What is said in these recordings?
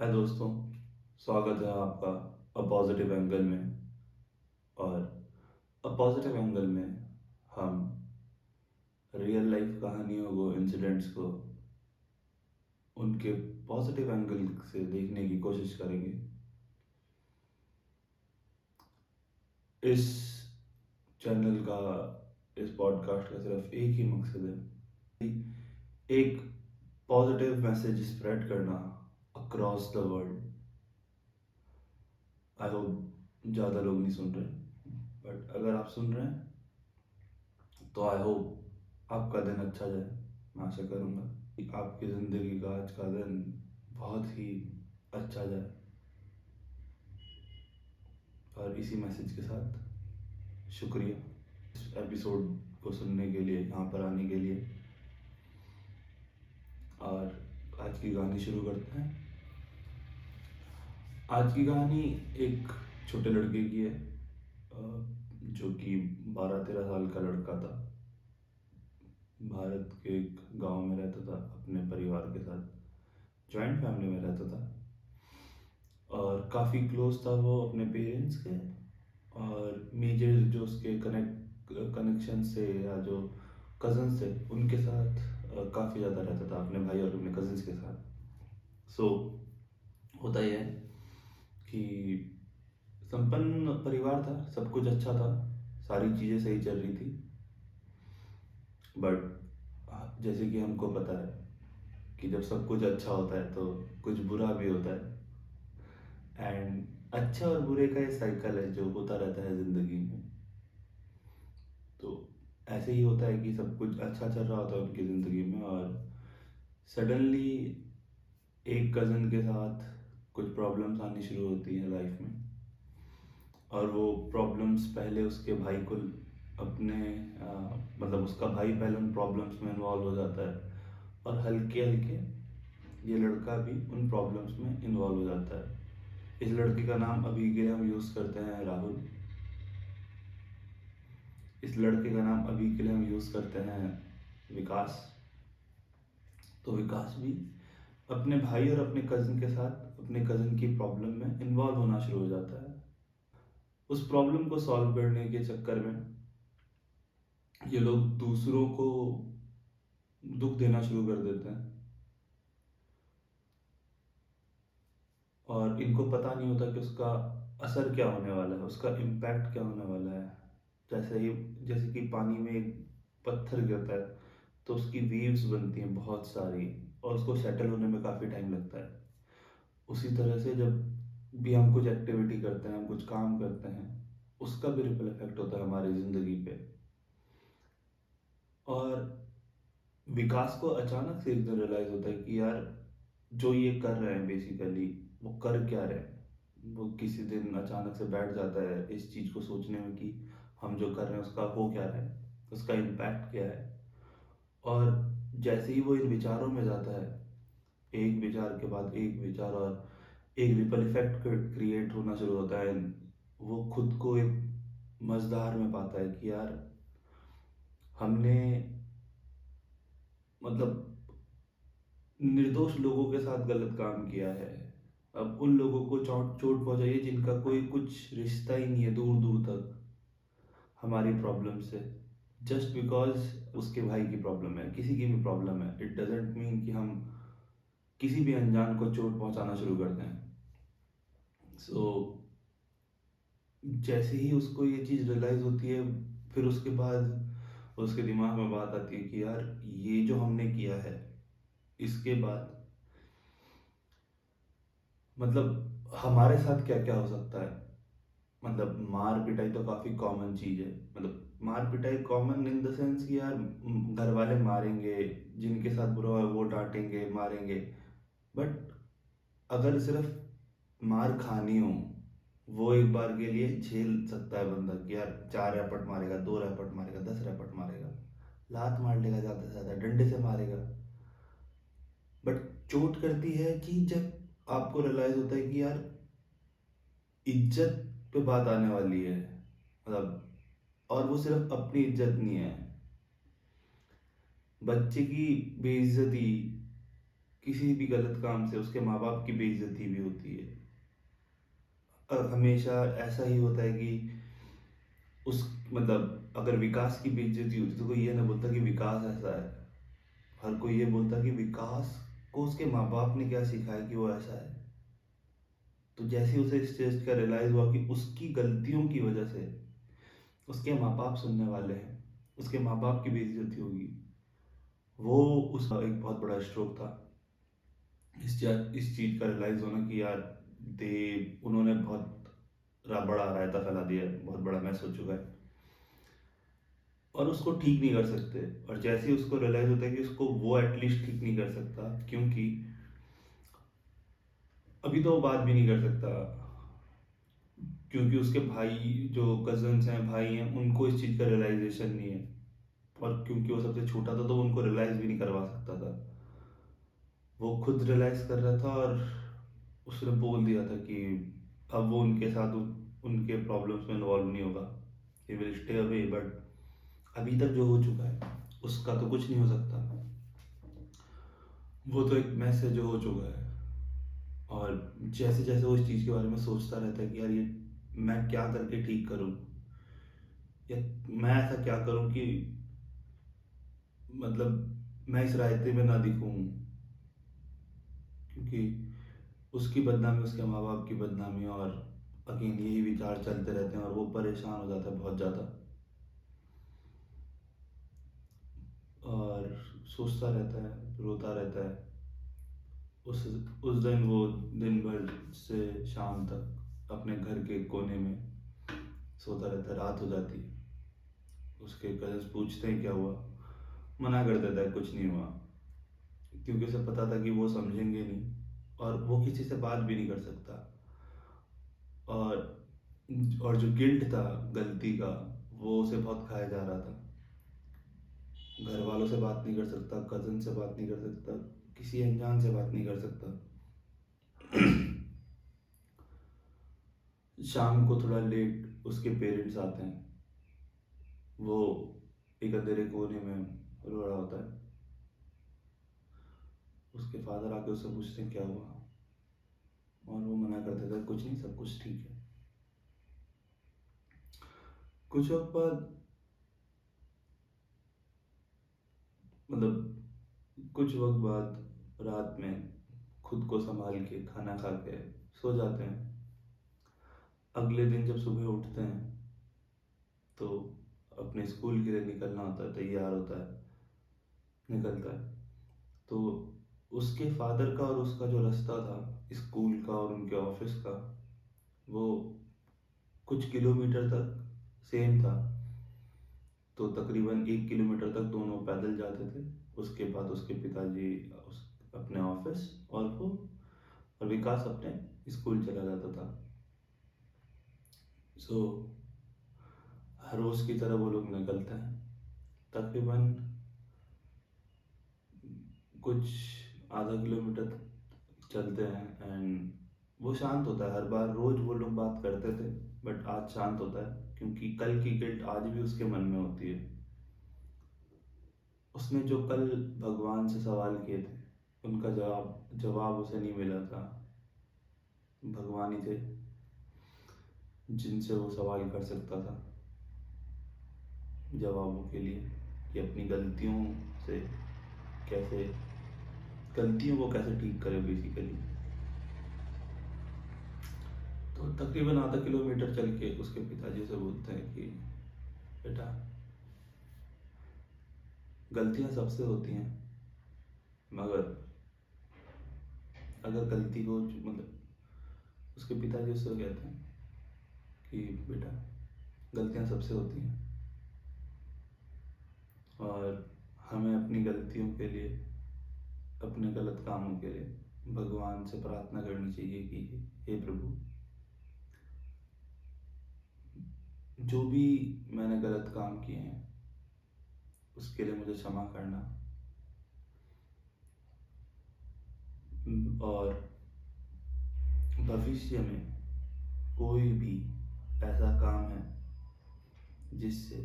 हाय दोस्तों, स्वागत है आपका अ पॉजिटिव एंगल में। और अ पॉजिटिव एंगल में हम रियल लाइफ कहानियों को इंसिडेंट्स को, उनके पॉजिटिव एंगल से देखने की कोशिश करेंगे। इस चैनल का, इस पॉडकास्ट का सिर्फ़ एक ही मकसद है एक पॉजिटिव मैसेज स्प्रेड करना। Across the world I hope ज़्यादा लोग नहीं सुन रहे बट अगर आप सुन रहे हैं तो आई होप आपका दिन अच्छा जाए। मैं आशा करूँगा कि आपकी ज़िंदगी का आज का दिन बहुत ही अच्छा जाए। और इसी मैसेज के साथ शुक्रिया इस एपिसोड को सुनने के लिए, यहाँ पर आने के लिए। और आज की कहानी शुरू करते हैं। आज की कहानी एक छोटे लड़के की है जो कि बारह तेरह साल का लड़का था। भारत के एक गाँव में रहता था अपने परिवार के साथ जॉइंट फैमिली में रहता था। और काफ़ी क्लोज था वो अपने पेरेंट्स के और मेजर जो उसके कनेक्ट कनेक्शन से या जो कज़न्स थे उनके साथ काफ़ी ज़्यादा रहता था अपने भाई और अपने कज़न्स के साथ। सो so, होता ही है कि संपन्न परिवार था, सब कुछ अच्छा था, सारी चीज़ें सही चल रही थी। बट जैसे कि हमको पता है कि जब सब कुछ अच्छा होता है तो कुछ बुरा भी होता है। एंड अच्छा और बुरे का ये साइकिल है जो होता रहता है ज़िंदगी में। तो ऐसे ही होता है कि सब कुछ अच्छा चल रहा होता है उनकी ज़िंदगी में और सडनली एक कज़न के साथ कुछ प्रॉब्लम्स आनी शुरू होती हैं लाइफ में। और वो प्रॉब्लम्स पहले उसके भाई को अपने आ, मतलब उसका भाई पहले उन प्रॉब्लम्स में इन्वॉल्व हो जाता है। और हल्के हल्के ये लड़का भी उन प्रॉब्लम्स में इन्वॉल्व हो जाता है। इस लड़के का नाम अभी के लिए हम यूज़ करते हैं राहुल। इस लड़के का नाम अभी के लिए हम यूज़ करते हैं विकास। तो विकास भी अपने भाई और अपने कज़न के साथ, अपने कज़न की प्रॉब्लम में इन्वॉल्व होना शुरू हो जाता है। उस प्रॉब्लम को सॉल्व करने के चक्कर में ये लोग दूसरों को दुख देना शुरू कर देते हैं। और इनको पता नहीं होता कि उसका असर क्या होने वाला है, उसका इम्पैक्ट क्या होने वाला है। जैसे ही, जैसे कि पानी में एक पत्थर गिरता है तो उसकी वीव्स बनती हैं बहुत सारी। और उसको सेटल होने में काफ़ी टाइम लगता है। उसी तरह से जब भी हम कुछ एक्टिविटी करते हैं, हम कुछ काम करते हैं, उसका भी रिपल इफ़ेक्ट होता है हमारी ज़िंदगी पे। और विकास को अचानक से एक दिन रियलाइज़ होता है कि यार, जो ये कर रहे हैं बेसिकली वो कर क्या रहे हैं? वो किसी दिन अचानक से बैठ जाता है इस चीज़ को सोचने में कि हम जो कर रहे हैं, उसका हो क्या रहा है? उसका इम्पैक्ट क्या है? और जैसे ही वो इन विचारों में जाता है, एक विचार के बाद एक विचार और एक रिपल इफ़ेक्ट क्रिएट होना शुरू होता है। वो खुद को एक मजदार में पाता है कि यार, हमने मतलब निर्दोष लोगों के साथ गलत काम किया है। अब उन लोगों को चोट चोट पहुंचाइए जिनका कोई कुछ रिश्ता ही नहीं है दूर दूर तक, हमारी प्रॉब्लम से। जस्ट बिकॉज़ उसके भाई की प्रॉब्लम है किसी की भी प्रॉब्लम है इट डजेंट मीन कि हम किसी भी अनजान को चोट पहुंचाना शुरू करते हैं। सो so, जैसे ही उसको ये चीज़ रियलाइज़ होती है फिर उसके बाद उसके दिमाग में बात आती है कि यार ये जो हमने किया है इसके बाद मतलब हमारे साथ क्या क्या हो सकता है? मतलब मार पिटाई तो काफ़ी कॉमन चीज़ है। मतलब मार पिटाई कॉमन इन द सेंस कि यार घर वाले मारेंगे, जिनके साथ बुरा है वो डांटेंगे, मारेंगे। बट अगर सिर्फ़ मार खानी हो, वो एक बार के लिए झेल सकता है बंदा कि यार, चार रैपट मारेगा, दो रैपट मारेगा, दस रैपट मारेगा। लात मार लेगा ज़्यादा से ज़्यादा, डंडे से मारेगा। बट चोट करती है कि जब आपको रियलाइज़ होता है कि यार, इज़्ज़त पे बात आने वाली है। मतलब और वो सिर्फ़ अपनी इज़्ज़त नहीं है। बच्चे की बेइज्जती किसी भी गलत काम से उसके माँ बाप की बेइज्जती भी होती है। और हमेशा ऐसा ही होता है कि उस मतलब अगर विकास की बेइज्जती होती तो कोई ये ना बोलता कि विकास ऐसा है। हर कोई ये बोलता कि विकास को उसके माँ बाप ने क्या सिखाया कि वो ऐसा है? तो जैसे उसे इस चीज़ का रियलाइज़ हुआ कि उसकी गलतियों की वजह से उसके माँ बाप सुनने वाले हैं। उसके माँ बाप की बेइज्जती होगी। वो उसका एक बहुत बड़ा स्ट्रोक था। इस इस चीज़ का रियलाइज़ होना कि यार दे उन्होंने बहुत बड़ा रायता फैला दिया, बहुत बड़ा मैस हो चुका है। और उसको ठीक नहीं कर सकते। और जैसे ही उसको रियलाइज़ होता है कि उसको वो एटलीस्ट ठीक नहीं कर सकता, क्योंकि अभी तो वो बात भी नहीं कर सकता। क्योंकि उसके भाई, जो कजन्स हैं, भाई हैं, उनको इस चीज़ का रियलाइजेशन नहीं है। और क्योंकि वो सबसे छोटा था तो वो उनको रियलाइज़ भी नहीं करवा सकता था। वो खुद रियलाइज़ कर रहा था और उसने बोल दिया था कि अब वो उनके साथ, उनके प्रॉब्लम्स में इन्वॉल्व नहीं होगा। He will stay away but अभी तक जो हो चुका है, उसका तो कुछ नहीं हो सकता। वो तो एक मैसेज हो चुका है। और जैसे जैसे वो इस चीज़ के बारे में सोचता रहता है कि यार ये मैं क्या करके ठीक करूँ? या मैं ऐसा क्या करूँ कि मतलब मैं इस रायते में ना दिखूं? क्योंकि उसकी बदनामी, उसके माँ बाप की बदनामी और अगेन यही विचार चलते रहते हैं और वो परेशान हो जाता है बहुत ज़्यादा। और सोचता रहता है, रोता रहता है। उस उस दिन वो दिन भर से शाम तक। अपने घर के कोने में सोता रहता है रात हो जाती। उसके कजन्स पूछते हैं, क्या हुआ? मना कर देता है, कुछ नहीं हुआ। क्योंकि उसे पता था कि वो समझेंगे नहीं और वो किसी से बात भी नहीं कर सकता। और और जो गिल्ट था, गलती का, वो उसे बहुत खाया जा रहा था। घर वालों से बात नहीं कर सकता कज़न से बात नहीं कर सकता, किसी अनजान से बात नहीं कर सकता। शाम को थोड़ा लेट उसके पेरेंट्स आते हैं। वो एक अंधेरे कोने में रो रहा होता है। उसके फादर आके उससे पूछते हैं, क्या हुआ? और वो मना कर देता है कुछ नहीं, सब कुछ ठीक है। कुछ वक्त बाद मतलब कुछ वक्त बाद रात में खुद को संभाल के खाना खा के सो जाते हैं। अगले दिन जब सुबह उठते हैं तो अपने स्कूल के लिए निकलना होता है, तैयार होता है, निकलता है। तो उसके फादर का और उसका जो रास्ता था, स्कूल का और उनके ऑफ़िस का, वो कुछ किलोमीटर तक सेम था। तो तकरीबन एक किलोमीटर तक दोनों पैदल जाते थे। उसके बाद उसके पिताजी उस, अपने ऑफ़िस और वो, और विकास अपने स्कूल चला जाता था। सो हर रोज की तरह वो लोग निकलते हैं। तकरीबन कुछ आधा किलोमीटर चलते हैं एंड वो शांत होता है। हर बार रोज वो लोग बात करते थे बट आज शांत होता है क्योंकि कल की गिल्ट आज भी उसके मन में होती है। उसने जो कल भगवान से सवाल किए थे, उनका जवाब जवाब उसे नहीं मिला था। भगवान ही थे। जिनसे वो सवाल कर सकता था जवाबों के लिए कि अपनी गलतियों से कैसे, गलतियों को कैसे ठीक करे बेसिकली तो तकरीबन आधा किलोमीटर चल के उसके पिताजी से बोलते हैं कि, बेटा, गलतियाँ सबसे होती हैं, मगर अगर गलती को मतलब उसके पिताजी उससे कहते हैं कि बेटा, गलतियाँ सबसे होती हैं। और हमें अपनी गलतियों के लिए, अपने गलत कामों के लिए भगवान से प्रार्थना करनी चाहिए कि हे प्रभु, जो भी मैंने गलत काम किए हैं, उसके लिए मुझे क्षमा करना। और भविष्य में कोई भी ऐसा काम है, जिससे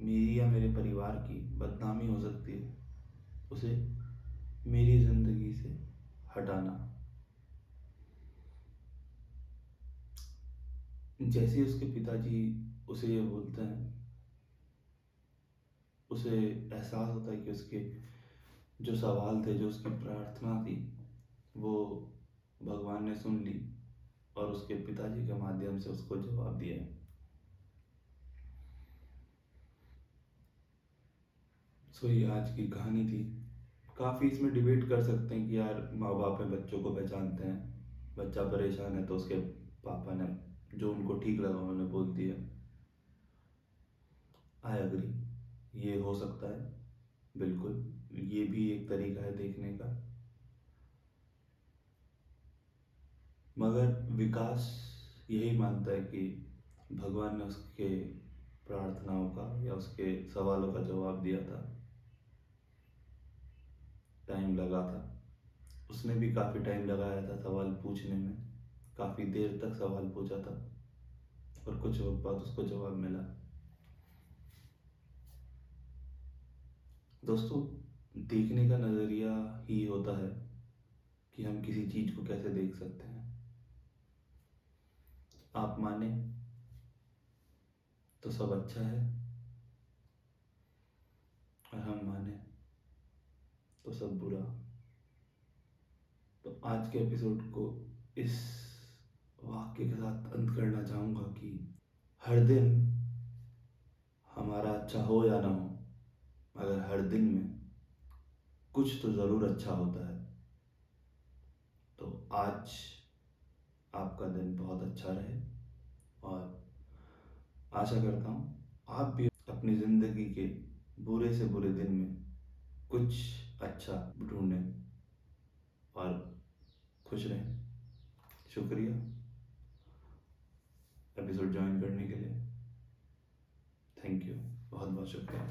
मेरी या मेरे परिवार की बदनामी हो सकती है, उसे मेरी ज़िंदगी से हटाना। जैसे उसके पिताजी उसे ये बोलते हैं, उसे एहसास होता है कि उसके जो सवाल थे, जो उसकी प्रार्थना थी, वो भगवान ने सुन ली। और उसके पिताजी के माध्यम से उसको जवाब दिया। सो ये आज की कहानी थी। काफ़ी इसमें डिबेट कर सकते हैं कि यार माँ बाप में बच्चों को पहचानते हैं। बच्चा परेशान है तो उसके पापा ने, जो उनको ठीक लगा, उन्होंने बोल दिया। आई अग्री ये हो सकता है। बिल्कुल, ये भी एक तरीका है देखने का। मगर विकास यही मानता है कि भगवान ने उसके प्रार्थनाओं का या उसके सवालों का जवाब दिया था। टाइम लगा था। उसने भी काफ़ी टाइम लगाया था सवाल पूछने में। काफ़ी देर तक सवाल पूछा था और कुछ वक्त बाद उसको जवाब मिला। दोस्तों, देखने का नज़रिया ही होता है कि हम किसी चीज़ को कैसे देख सकते हैं। आप माने तो सब अच्छा है। और हम माने तो सब बुरा। तो आज के एपिसोड को इस वाक्य के साथ अंत करना चाहूँगा कि हर दिन हमारा अच्छा हो या ना हो मगर हर दिन में कुछ तो ज़रूर अच्छा होता है। तो आज आपका दिन बहुत अच्छा रहे। और आशा करता हूँ आप भी अपनी ज़िंदगी के बुरे से बुरे दिन में कुछ अच्छा ढूंढें और खुश रहें। शुक्रिया एपिसोड ज्वाइन करने के लिए। थैंक यू बहुत बहुत शुक्रिया।